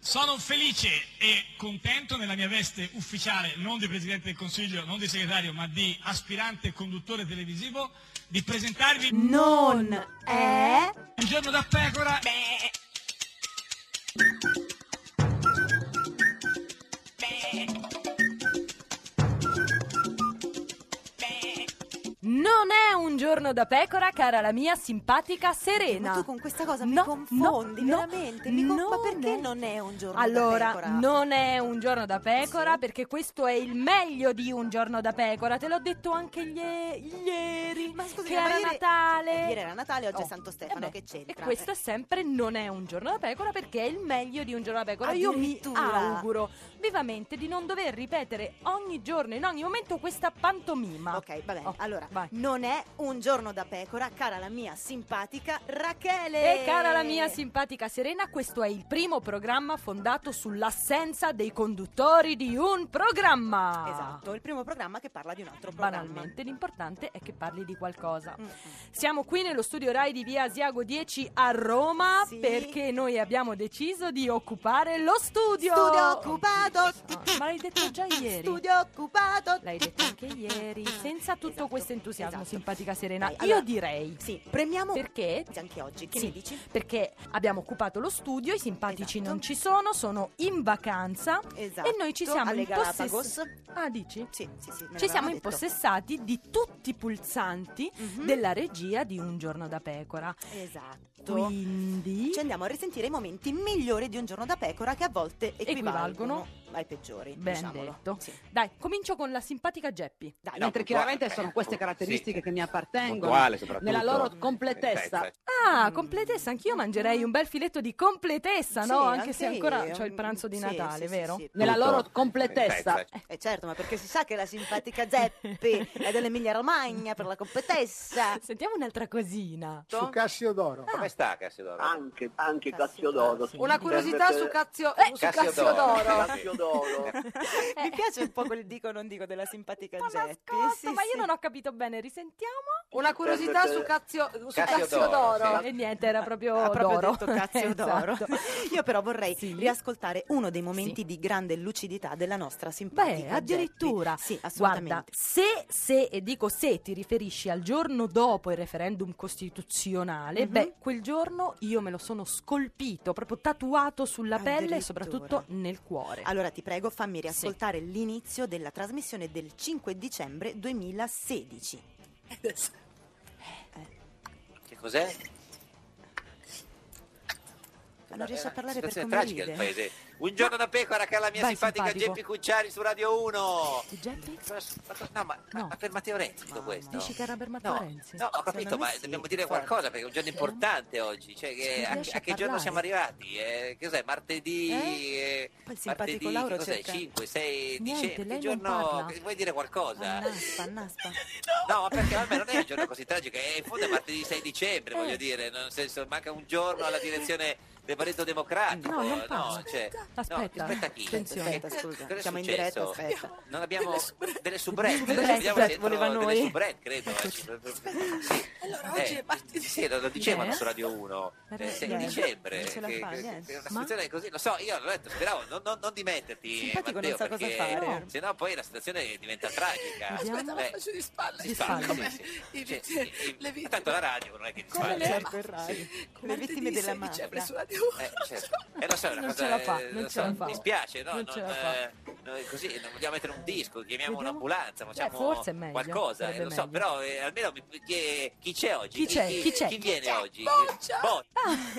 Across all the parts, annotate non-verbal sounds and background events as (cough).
Sono felice e contento nella mia veste ufficiale, non di Presidente del Consiglio, non di segretario, ma di aspirante conduttore televisivo, di presentarvi Non è un giorno da pecora. Non un giorno da pecora, cara la mia simpatica Serena. Ma tu con questa cosa mi No, confondi, no, veramente. Mi con- Ma perché è- non è un giorno da Allora, pecora? non è un giorno da pecora Sì. perché questo è il meglio di un giorno da pecora. Te l'ho detto anche ie- ieri. Ma scusi, che ma era ieri- Natale. Ieri era Natale, oggi Oh, è Santo Stefano, eh beh, che c'entra? E questo Eh. è sempre non è un giorno da pecora perché è il meglio di un giorno da pecora. Io mi auguro vivamente di non dover ripetere ogni giorno, in ogni momento, questa pantomima. Ok, va bene. Oh, allora, vai. non è un giorno da pecora, cara la mia simpatica Rachele. E cara la mia simpatica Serena, questo è il primo programma fondato sull'assenza dei conduttori di un programma. Esatto, il primo programma che parla di un altro programma. Banalmente, l'importante è che parli di qualcosa. Mm, mm. Siamo qui nello studio Rai di Via Asiago 10 a Roma Sì. perché noi abbiamo deciso di occupare lo studio. Studio occupato. Ah, ma l'hai detto già ieri. Studio occupato. L'hai detto anche ieri, senza tutto Esatto, questo entusiasmo, esatto. simpatica Serena. Dai, Io allora, direi Sì, premiamo perché anche oggi. Che Sì, ne dici? Perché abbiamo occupato lo studio, i simpatici Esatto. non ci sono, sono in vacanza Esatto. e noi ci siamo alle impossessati. Ah, dici? Sì, sì, sì. Ci siamo detto. impossessati di tutti i pulsanti Mhm. della regia di Un giorno da pecora. Esatto. Quindi Ci andiamo a risentire i momenti migliori di un giorno da pecora che a volte equivalgono, Equivalgono. ai peggiori. Ben diciamolo. detto. Sì. Dai, comincio con la simpatica Geppi. Dai, Mentre puntuale, chiaramente eh, sono queste sì. caratteristiche che mi appartengono Soprattutto. nella loro completezza. Eh, Ah, completezza, anch'io mangerei un bel filetto di completezza, no? Sì, anche, se anche ancora io. c'ho il pranzo di Sì, Natale, sì, sì, vero? sì. Nella Tutto. loro completezza. Eh, Eh certo, ma perché si sa che la simpatica Zeppi (laughs) è dell'Emilia Romagna per la completezza. Sentiamo un'altra cosina. su Cassiodoro. Come sta Cassiodoro? Anche, anche Cassiodoro, Cassiodoro. sì. Una curiosità su, Cazio- eh, su Cassiodoro. Cassiodoro. (laughs) Mi piace un po' quel dico non dico della simpatica Ma Zeppi. nascosto, Sì, ma io sì. non ho capito bene, risentiamo. Una curiosità su, Cazio- su Cassiodoro, Cassiodoro. sì. E niente, era proprio Ha proprio d'oro. detto cazzo (laughs) d'oro. Esatto. Io però vorrei Sì. riascoltare uno dei momenti Sì. di grande lucidità della nostra simpatica Beh, addirittura. Geppi. Sì, Guarda, assolutamente. se, se, e dico se ti riferisci al giorno dopo il referendum costituzionale, Mhm. beh, quel giorno io me lo sono scolpito, proprio tatuato sulla pelle e Addirittura. soprattutto nel cuore. Allora ti prego fammi riascoltare l'inizio della trasmissione del 5 dicembre 2016. Cos'è? Ma non riesce a parlare per come tragica ride. paese. Un giorno da pecora che la mia Vai, simpatica simpatico. Geppi Cucciari su Radio 1. Di Geppi? No, ma, No. Matteo Renzi tutto questo? Dici che era per Matteo No, Renzi? no, ho capito, ma sì, dobbiamo dire forse. qualcosa perché è un giorno importante oggi. Cioè, che- a, a che giorno siamo arrivati? Eh, che cos'è? Martedì? eh, Poi il simpatico martedì, Lauro cos'è? cerca- 5, 6 Niente, dicembre? Che giorno? che- Vuoi dire qualcosa? Annaspa, annaspa. (laughs) No, ma perché almeno non è un giorno così tragico, è in fondo è martedì 6 dicembre, Eh. voglio dire, nel senso manca un giorno alla direzione del Partito Democratico. No, parla. cioè, Aspetta, no, aspetta chi? attenzione. Aspetta, scusa, Cosa è siamo in successo? diretta, aspetta. Non abbiamo delle vediamo se voleva noi. delle soubrette, credo. eh, Sì. Allora, Eh, oggi è martedì. Sì, lo, lo dicevano Eh? su Radio 1, Eh, eh, 6 niente, dicembre. non ce la che- fa, che- niente. che è una Ma? situazione così, lo so, io l'ho detto, speravo non, non, non dimetterti, Simpatico Matteo, non sa cosa perché fare. sennò poi la situazione diventa tragica. Aspetta, la Eh, faccio di spalle. Di spalle, Come sì, sì. i Cioè, le vittime. tanto la radio non è che di spalle. le- Certo, il radio. Come Le vittime della martedì 6 dicembre mafia. su Radio 1. Eh, certo. Eh, lo so, è una Non cosa, ce la fa, eh, non lo ce la fa. Mi spiace, no? Non ce la fa. eh, noi così non vogliamo mettere un disco, chiamiamo Vediamo. un'ambulanza, facciamo Eh, forse è meglio, qualcosa, eh, lo so, meglio. però eh, almeno mi- chi, chi c'è oggi? Chi c'è? Chi c'è? Chi viene oggi? Boccia! Boccia.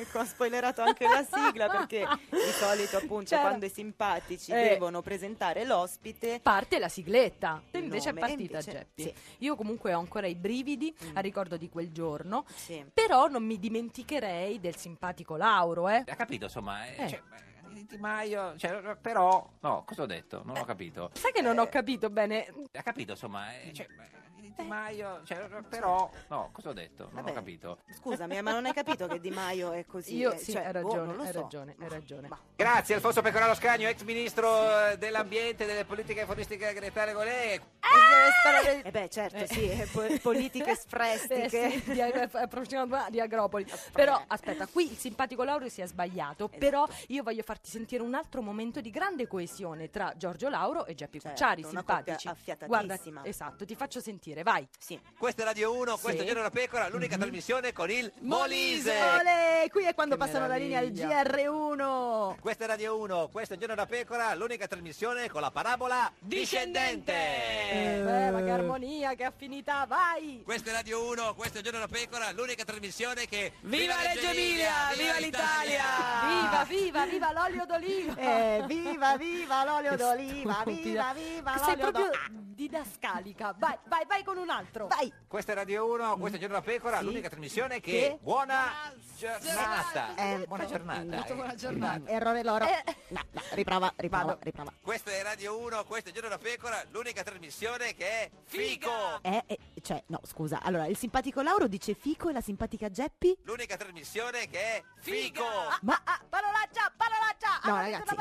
Ecco, ho spoilerato anche la sigla perché di solito appunto C'era. quando i simpatici Eh. devono presentare l'ospite Parte la sigletta. E invece Nome, è partita invece- Geppi. sì. Io comunque ho ancora i brividi Mm. a ricordo di quel giorno. sì. Però non mi dimenticherei del simpatico Lauro, eh. Ha capito, insomma, eh, Eh. cioè, eh, Di Maio, cioè, però, no, cosa ho detto? Non ho capito. Sai che non ho capito bene. Ha capito, insomma, eh, cioè, di Di Maio, cioè, però, no, cosa ho detto? Non Vabbè. ho capito. Scusami, ma non hai capito che Di Maio è così? Io eh, sì, cioè, hai boh, ragione, non lo hai so. ragione, hai ragione. Ma- Grazie Alfonso Pecoraro Scagno, ex ministro eh, dell'ambiente, delle politiche fonistiche agretarie Golee. Eh beh, certo, sì, eh, po- politiche Eh, sfrestiche. sì, di, eh, approssimativamente di Agropoli. Però aspetta, qui il simpatico Lauro si è sbagliato. Però io voglio farti sentire un altro momento di grande coesione tra Giorgio Lauro e Geppi Certo, Cucciari, una simpatici. Guarda, affiatatissima. esatto, ti faccio sentire, vai. Sì. Questa è Radio 1, questo Sì. è Giorno da Pecora, l'unica trasmissione con il Molise. Olè, qui è quando Che passano la linea al meraviglia. GR1. Questa è Radio 1, questo è Giorno da Pecora, l'unica trasmissione con la parabola discendente. Eh, ma che armonia, che affinità, vai! Questa è Radio 1, questo è Giorno da Pecora, l'unica trasmissione che... Viva Reggio Emilia, viva l'Italia! Viva, viva, viva l'olio d'oliva! (laughs) Eh, viva, viva l'olio d'oliva, viva, viva Sei l'olio proprio d'oliva. didascalica. Vai, vai, vai con un altro. Vai. Questa è Radio 1, questo è Giorno da Pecora, Sì. l'unica trasmissione che... Che? Buona giornata. Eh, buona giornata. eh. Buona giornata. Errore loro. Eh. No, no, riprova, riprova, Vado. riprova. Questa è Radio 1, questo è Giorno da Pecora, l'unica trasmissione che è Fico. Eh, eh, cioè, no, scusa. Allora, il simpatico Lauro dice fico e la simpatica Geppi? L'unica trasmissione che è Fico. Ma Ah, parolaccia, parolaccia! No, Ah, ragazzi.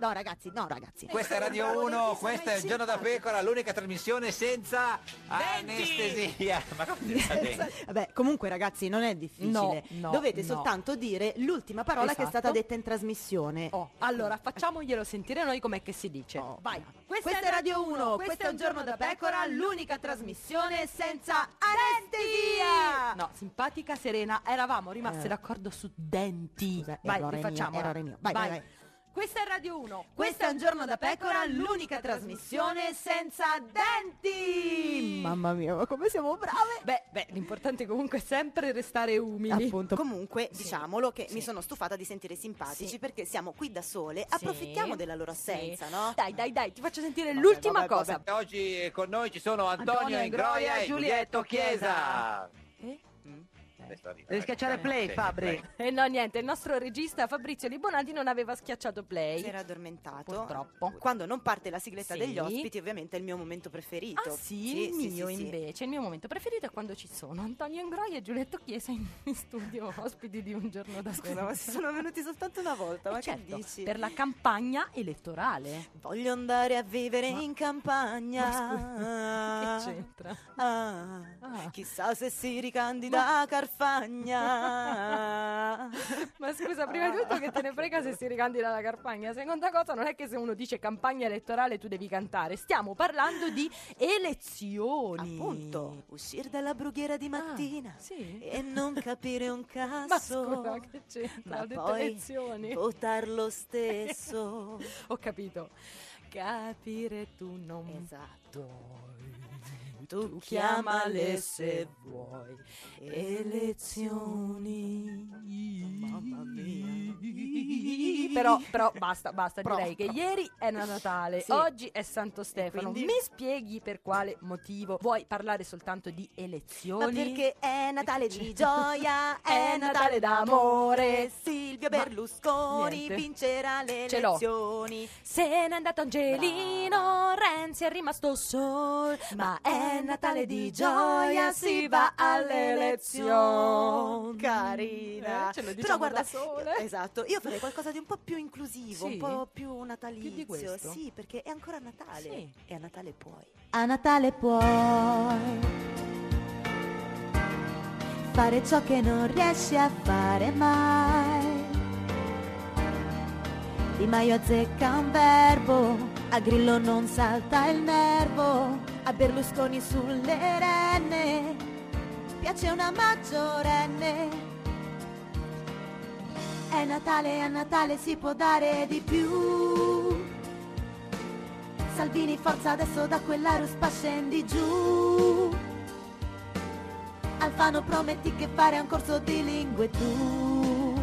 No, ragazzi, no, ragazzi. Questa è Radio 1, questo è il Giorno da Pecora, l'unica trasmissione senza anestesia. Ma come si? (laughs) Vabbè, comunque ragazzi, non è difficile. No, no, Dovete no. soltanto dire l'ultima parola che è Esatto. stata detta in trasmissione. Oh, allora, facciamoglielo sentire noi com'è che si dice. Oh. Vai. Questa, è Radio 1, questo è un giorno da pecora, l'unica trasmissione senza anestesia. No, simpatica Serena, eravamo rimaste Eh. d'accordo su denti. Scusa, vai, errore mio, rifacciamola. errore mio. Vai, vai, vai. Questa è Radio 1. Questo è un giorno da pecora, l'unica trasmissione senza denti. Mamma mia, ma come siamo brave. Beh, beh, l'importante comunque è sempre restare umili. Appunto. Comunque, diciamolo che mi sono stufata di sentire simpatici Sì. perché siamo qui da sole, approfittiamo della loro assenza, Sì. no? Dai, dai, dai, ti faccio sentire l'ultima vabbè, cosa. Oggi eh, con noi ci sono Antonio, Antonio Ingroia e Giulietto Giulietto Chiesa. Eh? Devi schiacciare play, Fabri. E no, niente, il nostro regista Fabrizio Libonati non aveva schiacciato play. Si era addormentato. Purtroppo. Quando non parte la sigletta Sì. degli ospiti, ovviamente è il mio momento preferito. Ah sì, il sì, mio sì, sì. invece, il mio momento preferito è quando ci sono Antonio Ingroia e Giulietto Chiesa in, (laughs) studio, ospiti di un giorno da Scusa, ma si sono venuti soltanto una volta, ma Eh, certo, che dici? per la campagna elettorale. Voglio andare a vivere Ma- in campagna. Ma (laughs) Che c'entra? Ah, Ah. Chissà se si ricandida a Carfagna. Ma scusa, prima di tutto che te ne frega se si ricandida la campagna. Seconda cosa, non è che se uno dice campagna elettorale tu devi cantare. Stiamo parlando di elezioni. Appunto, uscire dalla brughiera di mattina Ah, sì? e non capire un (laughs) cazzo. Ma scusa, che c'entra? Ma Ho detto elezioni. votar lo stesso. (laughs) Ho capito. Capire tu non esatto. puoi. Tu chiamale se vuoi. Elezioni. Mamma mia. Però, però basta, basta, Pro- direi che ieri era Natale, Sì. oggi è Santo Stefano. quindi? Mi spieghi per quale motivo vuoi parlare soltanto di Ma elezioni? perché è Natale di (laughs) gioia, È è Natale d'amore. Silvio Ma- Berlusconi niente. vincerà le Ce l'ho. elezioni. Se n'è andato Angelino, Renzi è rimasto sol, ma è Natale di gioia, si va alle elezioni. Carina. Eh, ce lo Però diciamo guarda, da sole. esatto, io farei qualcosa di un po' più inclusivo, Sì? un po' più natalizio. Più di questo? Sì, perché è ancora Natale. Sì. E a Natale puoi. A Natale puoi fare ciò che non riesci a fare mai. Di Maio azzecca un verbo, a Grillo non salta il nervo, a Berlusconi sulle renne, piace una maggiorenne. È Natale, a Natale si può dare di più. Salvini forza adesso da quella ruspa scendi giù. Alfano prometti che fare un corso di lingue tu.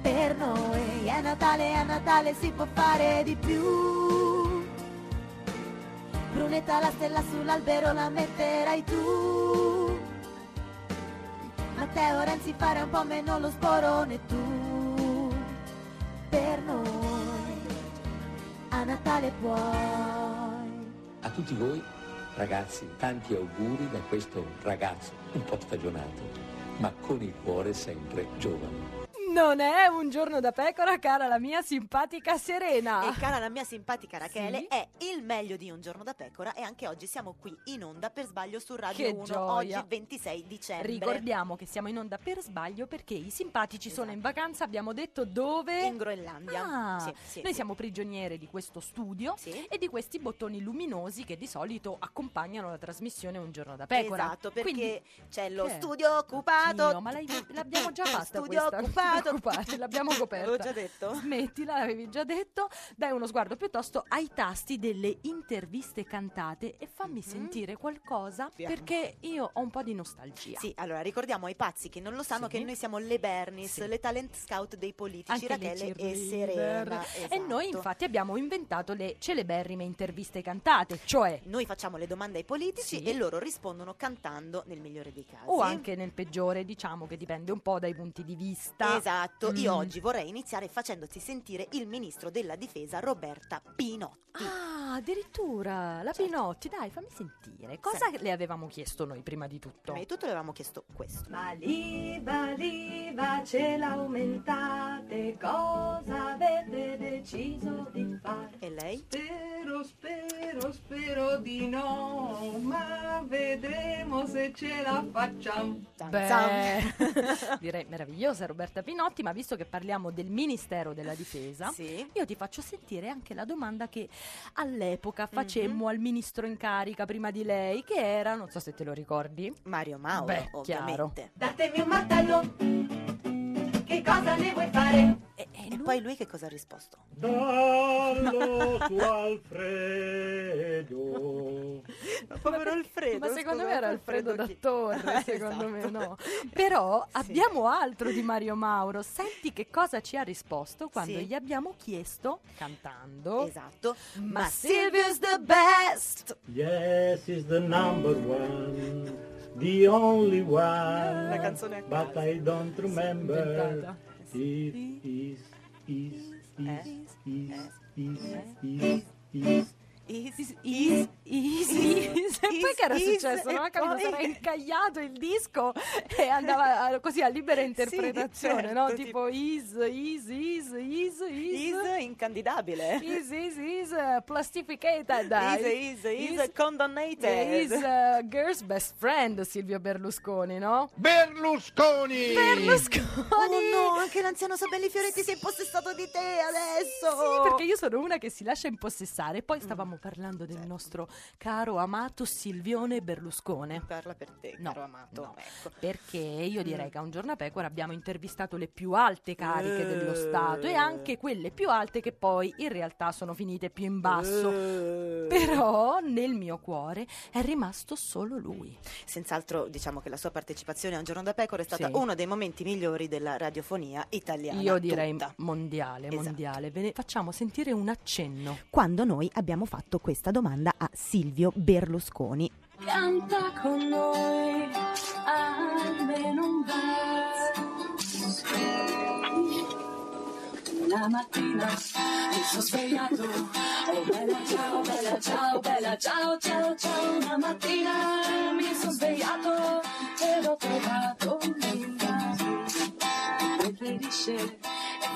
Per noi è Natale, a Natale si può fare di più. Brunetta la stella sull'albero la metterai tu. Matteo Renzi fare un po' meno lo sporone tu. Per noi a Natale puoi. A tutti voi Ragazzi, tanti auguri da questo ragazzo un po' stagionato, ma con il cuore sempre giovane. Non è un giorno da pecora, cara la mia simpatica Serena. E cara la mia simpatica Rachele, Sì? è il meglio di Un giorno da pecora e anche oggi siamo qui in onda per sbaglio su Radio Che 1, gioia. oggi 26 dicembre. Ricordiamo che siamo in onda per sbaglio perché i simpatici sono in vacanza, abbiamo detto dove? Esatto. In Groenlandia. Ah, Sì, sì, noi siamo prigioniere di questo studio e di questi bottoni luminosi che di solito accompagnano la trasmissione Un giorno da pecora. Esatto, perché Quindi- c'è lo studio occupato. Dio, ma l'abbiamo già fatta Studio questa, non ti occupato. preoccupare, l'abbiamo coperta. L'avevo già detto. Smettila, l'avevi già detto. Dai uno sguardo piuttosto ai tasti delle interviste cantate e fammi sentire qualcosa Piano. perché io ho un po' di nostalgia. Sì, allora ricordiamo ai pazzi che non lo sanno Sì. che noi siamo le Bernis, Sì. le talent scout dei politici, Anche le Rachele e. Serena. E noi esatto. infatti abbiamo inventato le celeberrime interviste cantate, cioè Noi facciamo le domande ai politici Sì. e loro rispondono cantando nel migliore dei casi. o anche nel peggiore, diciamo che dipende un po' dai punti di vista. Esatto, io Mm. oggi vorrei iniziare facendoti sentire il ministro della difesa Roberta Pinotti. Ah, addirittura la Pinotti, dai, fammi sentire. Cosa le avevamo chiesto noi prima di tutto? Prima di tutto le avevamo chiesto questo. Ma l'IVA, l'IVA ce l'aumentate, cosa avete deciso di fare? E lei? Spero, spero, spero di no, ma vedremo se ce la facciamo. Beh, (laughs) direi meravigliosa Roberta Pinotti, ma visto che parliamo del Ministero della Difesa, Sì. io ti faccio sentire anche la domanda che all'epoca Mhm. facemmo al ministro in carica prima di lei, che era, non so se te lo ricordi, Mario Mauro, Beh, ovviamente. Datemi un martello, cosa ne vuoi fare? e, e E poi lui che cosa ha risposto? Dallo (laughs) su Alfredo. Povero Alfredo. Ma secondo me era Alfredo da chi? Torre, (laughs) secondo me Esatto. no. (laughs) Però Sì. abbiamo altro di Mario Mauro. Senti che cosa ci ha risposto quando Sì. gli abbiamo chiesto, cantando, Esatto. Ma Ma Silvia's Silvia's the best! Yes, is the number one, the only one. La canzone But. I don't remember. It is, is, is, Eh? is, Eh? is, Eh? is, is. Is, Is, is, is, is. E poi che era is, successo? Non ho capito, poi- sarà (laughs) incagliato il disco e andava a- così a libera interpretazione, certo, no? tipo- is, is, is, is, is. is incandidabile. Is, is, is, plastificated. Is, is, is, Is- condonnated. Is uh, girl's best friend Silvio Berlusconi, no? Berlusconi! Berlusconi! Oh no, anche l'anziano Sabelli Fioretti si è impossessato di te adesso. Sì, perché io sono una che si lascia impossessare. Poi stavamo parlando del Certo. nostro caro amato Silvione Berlusconi. Parla per te, No, caro amato. no. Ecco. Perché io direi che a un giorno a pecora abbiamo intervistato le più alte cariche dello Stato e anche quelle più alte che poi in realtà sono finite più in basso. Eh. Però nel mio cuore è rimasto solo lui. Senz'altro diciamo che la sua partecipazione a Un giorno da pecora è stata Sì. uno dei momenti migliori della radiofonia italiana. Io direi tutta. mondiale, Esatto. mondiale. Ve ne facciamo sentire un accenno. Quando noi abbiamo fatto questa domanda a Silvio Berlusconi. Canta con noi almeno un verso. Una mattina mi sono svegliato, oh bella ciao, bella ciao, bella ciao, ciao, ciao. Una mattina mi sono svegliato ed ho trovato l'invito. Preferisce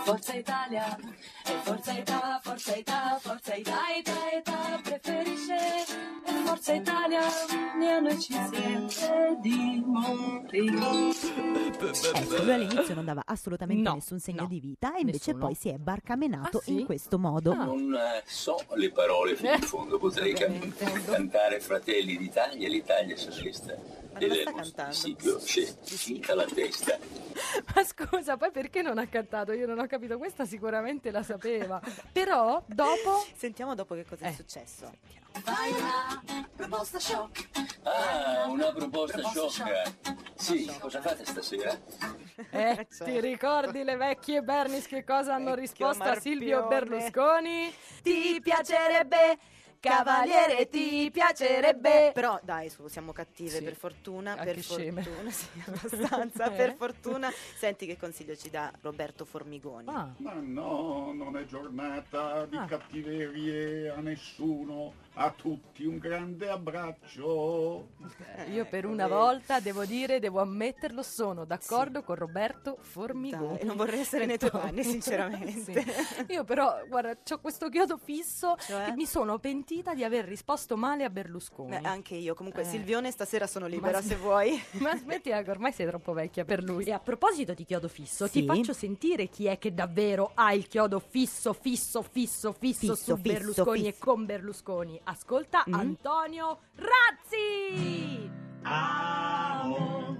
Forza Italia, è Forza Italia, Forza Italia, Forza Italia, Italia, Italia, preferisce è Forza Italia, e a noi ci siete di morire. Ecco, lui all'inizio non dava assolutamente No, nessun segno no, di vita e invece nessuno. poi si è barcamenato Ah, sì? in questo modo. Ah. Non eh, so le parole fino in fondo, potrei (laughs) ca- Ovviamente. cantare Fratelli d'Italia, l'Italia socialista. Ma dove sta Elemos cantando? c'è finta la testa. (laughs) Ma scusa, poi perché non ha cantato? Io non ho capito, questa sicuramente la sapeva. Però dopo Sentiamo dopo che cosa è Eh. successo. Fai una proposta shock. Ah, una proposta Proposta sciocca. Sì, cosa fate stasera? eh, Certo. ti ricordi le vecchie Bernis che cosa hanno Vecchio risposto a Silvio Marpione. Berlusconi? Ti piacerebbe Cavaliere ti piacerebbe. Però dai, su, siamo cattive, Sì. per fortuna, Anche per sceme. fortuna, (laughs) sì, abbastanza, Eh? per fortuna. Senti che consiglio ci dà Roberto Formigoni. Ah. Ma no, non è giornata di cattiverie a nessuno, a tutti un grande abbraccio. Io per una volta devo dire, devo ammetterlo, sono d'accordo con Roberto Formigoni. Dai, non vorrei essere nei tuoi panni, (laughs) sinceramente. Sì. Io però, guarda, ho questo chiodo fisso Cioè? e mi sono pentita di aver risposto male a Berlusconi. Beh, anche io, comunque Eh. Silvione stasera sono libera Ma se vuoi. (laughs) Ma smettila che ormai sei troppo vecchia per lui. E a proposito di chiodo fisso, Sì? ti faccio sentire chi è che davvero ha il chiodo fisso, fisso, fisso, fisso, Fisso, su fisso, Berlusconi e fisso. con Berlusconi. Ascolta Mm? Antonio Razzi! Amo,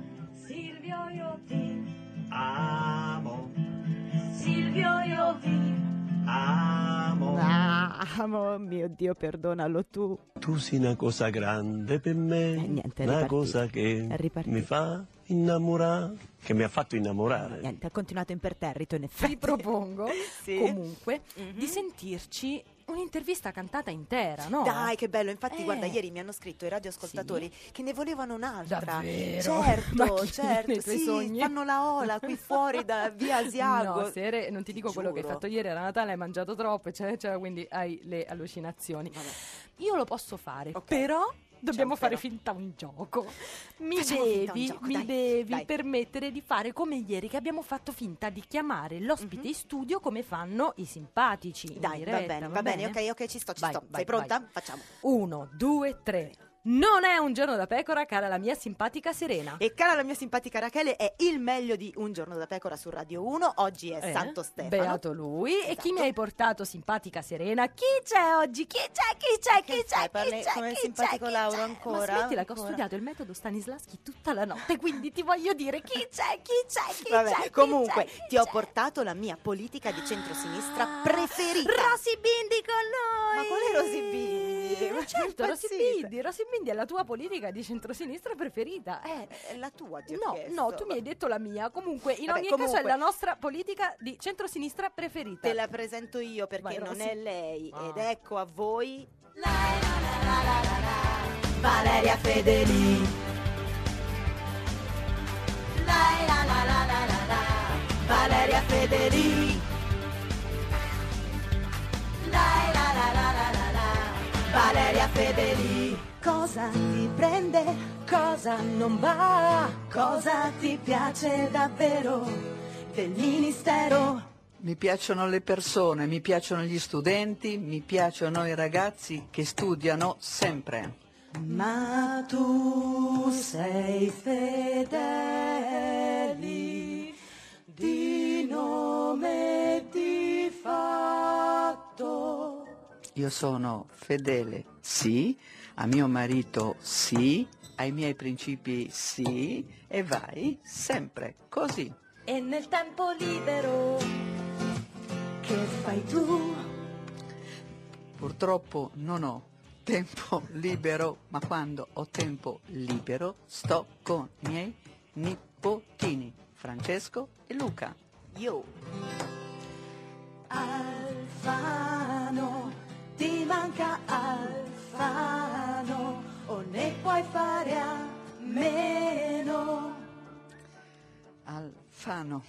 Amo, mio Dio, perdonalo tu. Tu sei una cosa grande per me, Eh, niente, una ripartito. cosa che mi fa innamorare, che mi ha fatto innamorare. Niente, ha continuato imperterrito in effetti. Ti propongo (laughs) Sì. comunque Mhm. di sentirci un'intervista cantata intera, no? Dai, che bello. Infatti, Eh. guarda, ieri mi hanno scritto i radioascoltatori che ne volevano un'altra. Davvero? Certo, certo. sì, sogni? fanno la ola qui fuori da via Asiago. No, Sere, non ti dico quello che hai giuro. fatto ieri era Natale, hai mangiato troppo, eccetera, eccetera, quindi hai le allucinazioni. Io lo posso fare, però dobbiamo un fare finta un gioco. Mi Facciamo devi, gioco, mi dai, devi dai. permettere di fare come ieri che abbiamo fatto finta di chiamare l'ospite in studio come fanno i simpatici. Dai, va diretta, bene, va bene, ok, ok, ci sto, ci Vai, sto. vai, Sei pronta? Facciamo. Uno, due, tre. Non è un giorno da pecora, cara la mia simpatica Serena. E cara la mia simpatica Rachele, è il meglio di Un giorno da pecora su Radio 1. Oggi è Eh, Santo Stefano. Beato lui. E chi Esatto. mi hai portato simpatica Serena? Chi c'è oggi? Chi c'è? Chi c'è? Chi Che c'è? Chi c'è? come Chi simpatico c'è? Chi Lauro c'è? ancora? Ma smettila che ho Ancora? studiato il metodo Stanislaschi tutta la notte, quindi ti voglio dire chi c'è? Chi c'è? Chi Vabbè, c'è? Chi comunque, c'è? Chi ti ho c'è? portato la mia politica di centrosinistra Ah, preferita. Rosy Bindi con noi! Ma quale Rosy Bindi? Ma certo, Rosy. Bindi. Rosy Bindi è la tua politica di centrosinistra preferita. Eh, È la tua, ti ho No, chiesto. no, tu mi hai detto la mia. Comunque, in Vabbè, ogni caso è comunque- la nostra politica di centrosinistra preferita. Te la presento io perché Vai, non è lei. Ah. Ed ecco a voi. Valeria Fedeli. Valeria Fedeli. Valeria Fedeli. Cosa ti prende? Cosa non va? Cosa ti piace davvero del ministero? Mi piacciono le persone, mi piacciono gli studenti, mi piacciono i ragazzi che studiano sempre. Ma tu sei fedeli di nome e di fatto. Io sono fedele, sì, a mio marito sì, ai miei principi sì, e vai sempre così. E nel tempo libero che fai tu? Purtroppo non ho tempo (laughs) libero, ma quando ho tempo libero sto con i miei nipotini, Francesco e Luca. Io. Alfano, ti manca Alfano, puoi fare a meno. Alfano,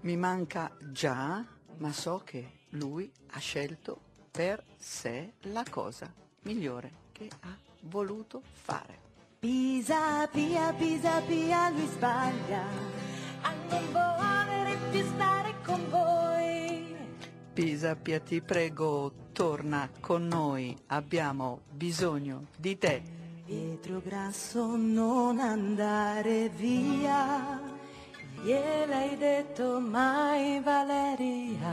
mi manca già, ma so che lui ha scelto per sé la cosa migliore che ha voluto fare. Pisa, pia, pisa, pia, lui sbaglia a non volere più stare con voi. Pisa Pia, ti prego, torna con noi, abbiamo bisogno di te. Pietro Grasso non andare via, gliel'hai detto mai Valeria.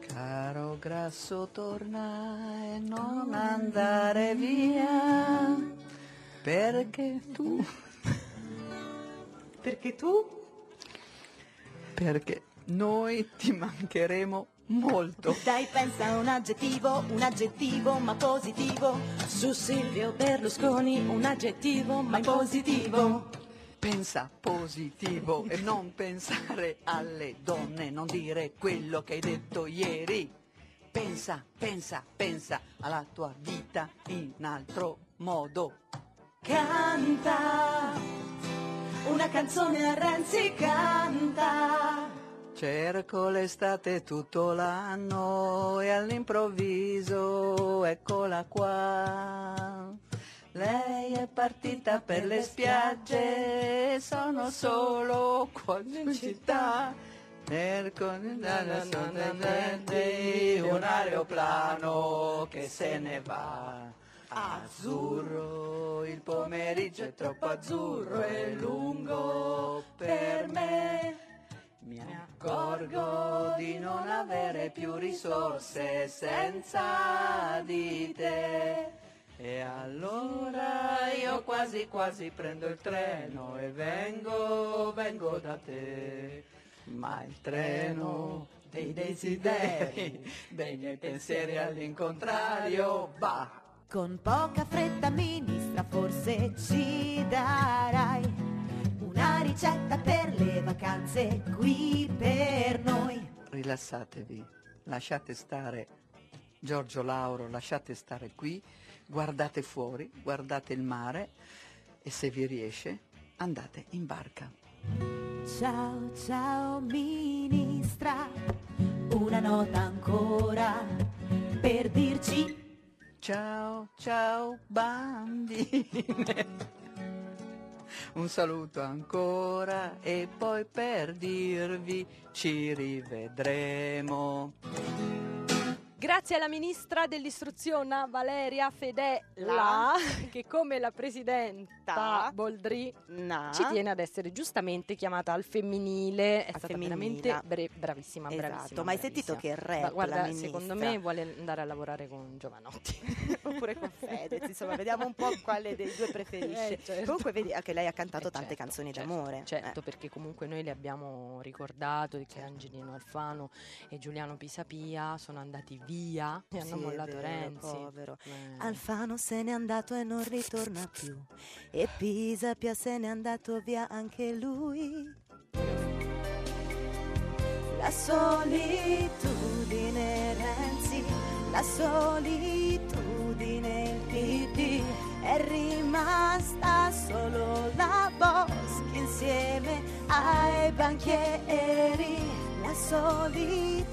Caro grasso, torna e non andare via, perché tu, Perché tu? perché noi ti mancheremo molto. (laughs) Dai, pensa a un aggettivo, un aggettivo ma positivo. Su Silvio Berlusconi un aggettivo ma positivo. Pensa positivo e non pensare alle donne, non dire quello che hai detto ieri. pensa, pensa, pensa alla tua vita in altro modo. Canta una canzone a Renzi, canta. Cerco l'estate tutto l'anno e all'improvviso eccola qua. Lei è partita per le spiagge, sono solo qua in città. Cerco un aeroplano che se ne va. Azzurro, il pomeriggio è troppo azzurro e lungo per me. Mi accorgo di non avere più risorse senza di te. E allora io quasi quasi prendo il treno e vengo, vengo da te. Ma il treno dei desideri, dei miei pensieri all'incontrario, va. Con poca fretta, ministra, forse ci darai ricetta per le vacanze qui per noi. Rilassatevi, lasciate stare Giorgio Lauro, lasciate stare qui, guardate fuori, guardate il mare e se vi riesce andate in barca. Ciao, ciao ministra, una nota ancora per dirci Ciao, ciao bambine. Un saluto ancora e poi per dirvi ci rivedremo. Grazie alla ministra dell'istruzione Valeria Fedela, che come la presidenta Boldri ci tiene ad essere giustamente chiamata al femminile. È stata femminile. veramente bre- bravissima, Esatto, bravissima. ma hai sentito che rap, Ma Guarda, secondo me vuole andare a lavorare con Giovanotti. (laughs) Oppure con Fedez, insomma, vediamo un po' quale dei due preferisce. (laughs) Eh, certo. Comunque vedi anche lei ha cantato Eh, tante certo, canzoni certo, d'amore. Certo, Eh. perché comunque noi le abbiamo ricordato che Angelino Alfano e Giuliano Pisapia sono andati via e hanno Sì, mollato vero, Renzi. povero. Eh. Alfano se n'è andato e non ritorna più. E Pisapia se n'è andato via anche lui. La solitudine Renzi, la solitudine il PD è rimasta solo la Boschi insieme ai banchieri. La solitudine.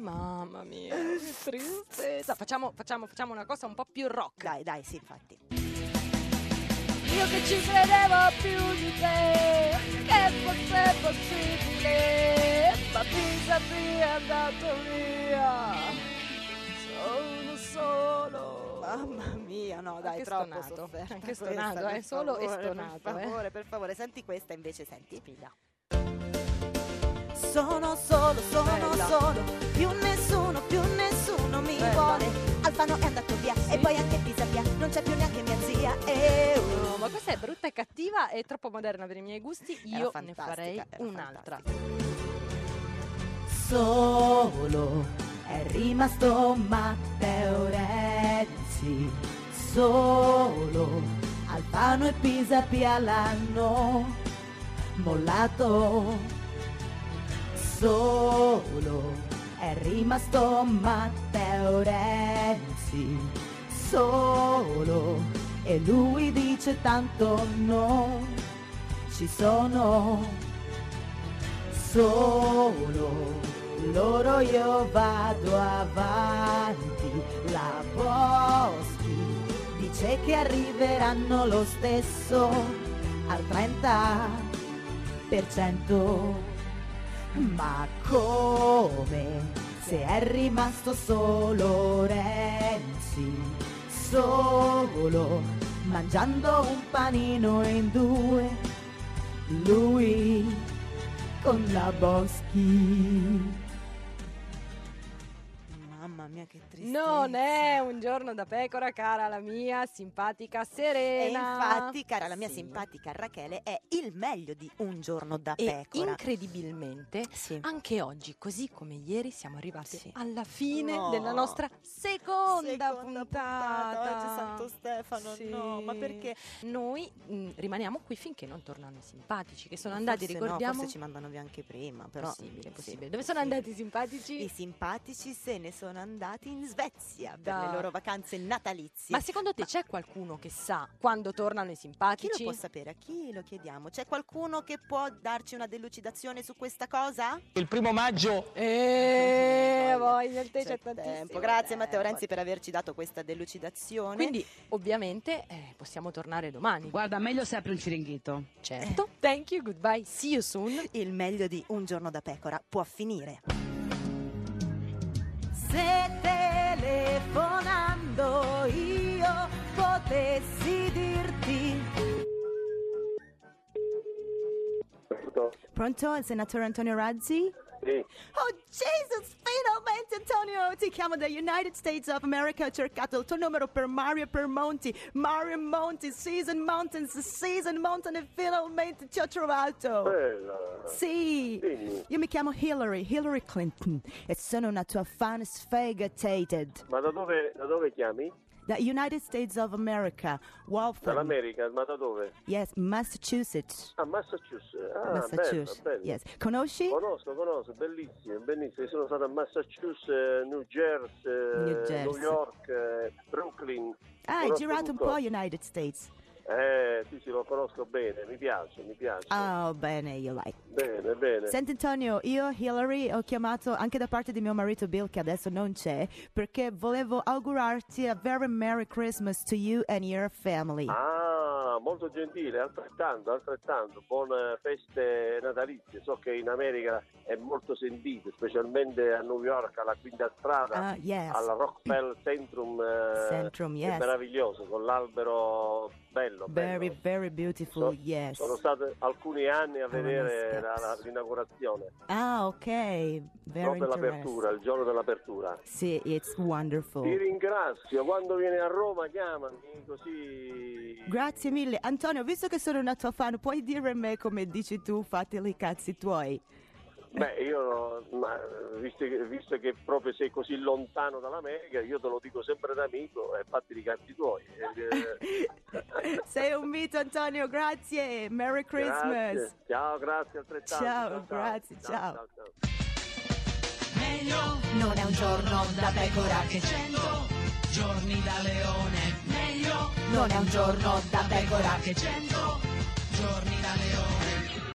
Mamma mia, che tristezza. Facciamo, facciamo, facciamo una cosa un po' più rock. Dai, dai, sì, infatti. Io che ci credevo più di te, che fosse possibile, ma Pisapia è andato via. Sono solo. Mamma mia, no, dai, Anche troppo stonato, sofferta anche questa, stonato, per eh, solo favore, stonato, Per eh. favore, per favore, senti questa invece, senti. Sfida. Sono solo, sono Bella. solo, più nessuno, più nessuno mi Bella. vuole. Alfano è andato via e poi anche Pisapia, non c'è più neanche mia zia. E No, ma questa è brutta e cattiva, è troppo moderna per i miei gusti. Io ne farei un'altra. Solo è rimasto Matteo Renzi, solo Alfano e Pisapia l'hanno mollato. Solo è rimasto Matteo Renzi, solo. E lui dice tanto no, ci sono solo. Loro io vado avanti, la Boschi dice che arriveranno lo stesso al 30%, ma come se è rimasto solo Renzi, solo mangiando un panino in due, lui con la Boschi. Mia, che tristezza. Non è un giorno da pecora, cara la mia simpatica E Serena. infatti, cara la mia Sì. simpatica Rachele, è il meglio di un giorno da E pecora. incredibilmente, Sì. anche oggi, così come ieri, siamo arrivati Sì. alla fine No. della nostra seconda, Seconda puntata. Oggi è Santo Stefano, Sì. no, ma perché? Noi mh, rimaniamo qui finché non tornano i simpatici, che sono andati, Forse ricordiamo... No, forse ci mandano via anche prima, però... Possibile, sì. possibile. Dove sono Sì. andati i simpatici? I simpatici se ne sono andati in Svezia per Da- le loro vacanze natalizie. Ma secondo te c'è qualcuno che sa quando tornano i chi simpatici? lo può sapere? A chi lo chiediamo? C'è qualcuno che può darci una delucidazione su questa cosa? Il primo maggio Eh, voi nel te c'è, C'è tantissimo tempo. Grazie Matteo tempo. Renzi per averci dato questa delucidazione. Quindi, ovviamente, eh, possiamo tornare domani. Guarda, meglio se apri un ciringhito. Certo. Thank you, goodbye, see you soon. il meglio di un giorno da pecora può finire. Potessi dirti Pronto, il senatore Antonio Razzi? Sì. Oh Jesus, finalmente Antonio! Ti chiamo da United States of America, ho cercato il tuo numero per Mario per Monti. Mario Monti, Season Mountains, Season Mountain e finalmente ti ho trovato! Bella. Sì, Dimmi. io mi chiamo Hillary, Hillary Clinton e sono una tua fan sfegatated. Ma da dove, da dove chiami? Da United States of America, Waltham. Dall'America, ma da dove? Yes, Massachusetts. Ah, Massachusetts. Ah, Massachusetts, bello, bello. yes. Conosci? Conosco, conosco, bellissimo, bellissimo. Sono stato a Massachusetts, New Jersey, New Jersey. New York, eh, Brooklyn. Ah, hai girato un tutto. po' United States. Eh, sì, sì, lo conosco bene, mi piace, mi piace. Oh, bene, io like. Bene, bene. Senti Antonio, io Hillary ho chiamato anche da parte di mio marito Bill che adesso non c'è perché volevo augurarti a very Merry Christmas to you and your family. Ah, molto gentile, altrettanto, altrettanto. Buone feste natalizie. So che in America è molto sentito, specialmente a New York, alla Quinta Strada, Ah, yes. alla Rockefeller Centrum. eh, Centrum, È yes. meraviglioso, con l'albero bello. Very, bello. very beautiful, So- yes. Sono stato alcuni anni a vedere la- la- l'inaugurazione, Ah, ok. Very proprio l'apertura, il giorno dell'apertura. Sì, it's wonderful. Ti ringrazio, quando vieni a Roma chiamami così. Grazie mille. Antonio, visto che sono una tua fan, puoi dire a me come dici tu, fatti i cazzi tuoi. Beh, io visto, che, visto che proprio sei così lontano dall'America, io te lo dico sempre da amico e fatti i cazzi tuoi. Eh, (laughs) Sei un mito Antonio, grazie. Merry Christmas. grazie. Ciao, grazie altrettanto. Ciao, grazie, ciao. Non è un giorno da pecora che cento giorni da leone. Meglio non è un giorno da pecora che cento giorni da leone.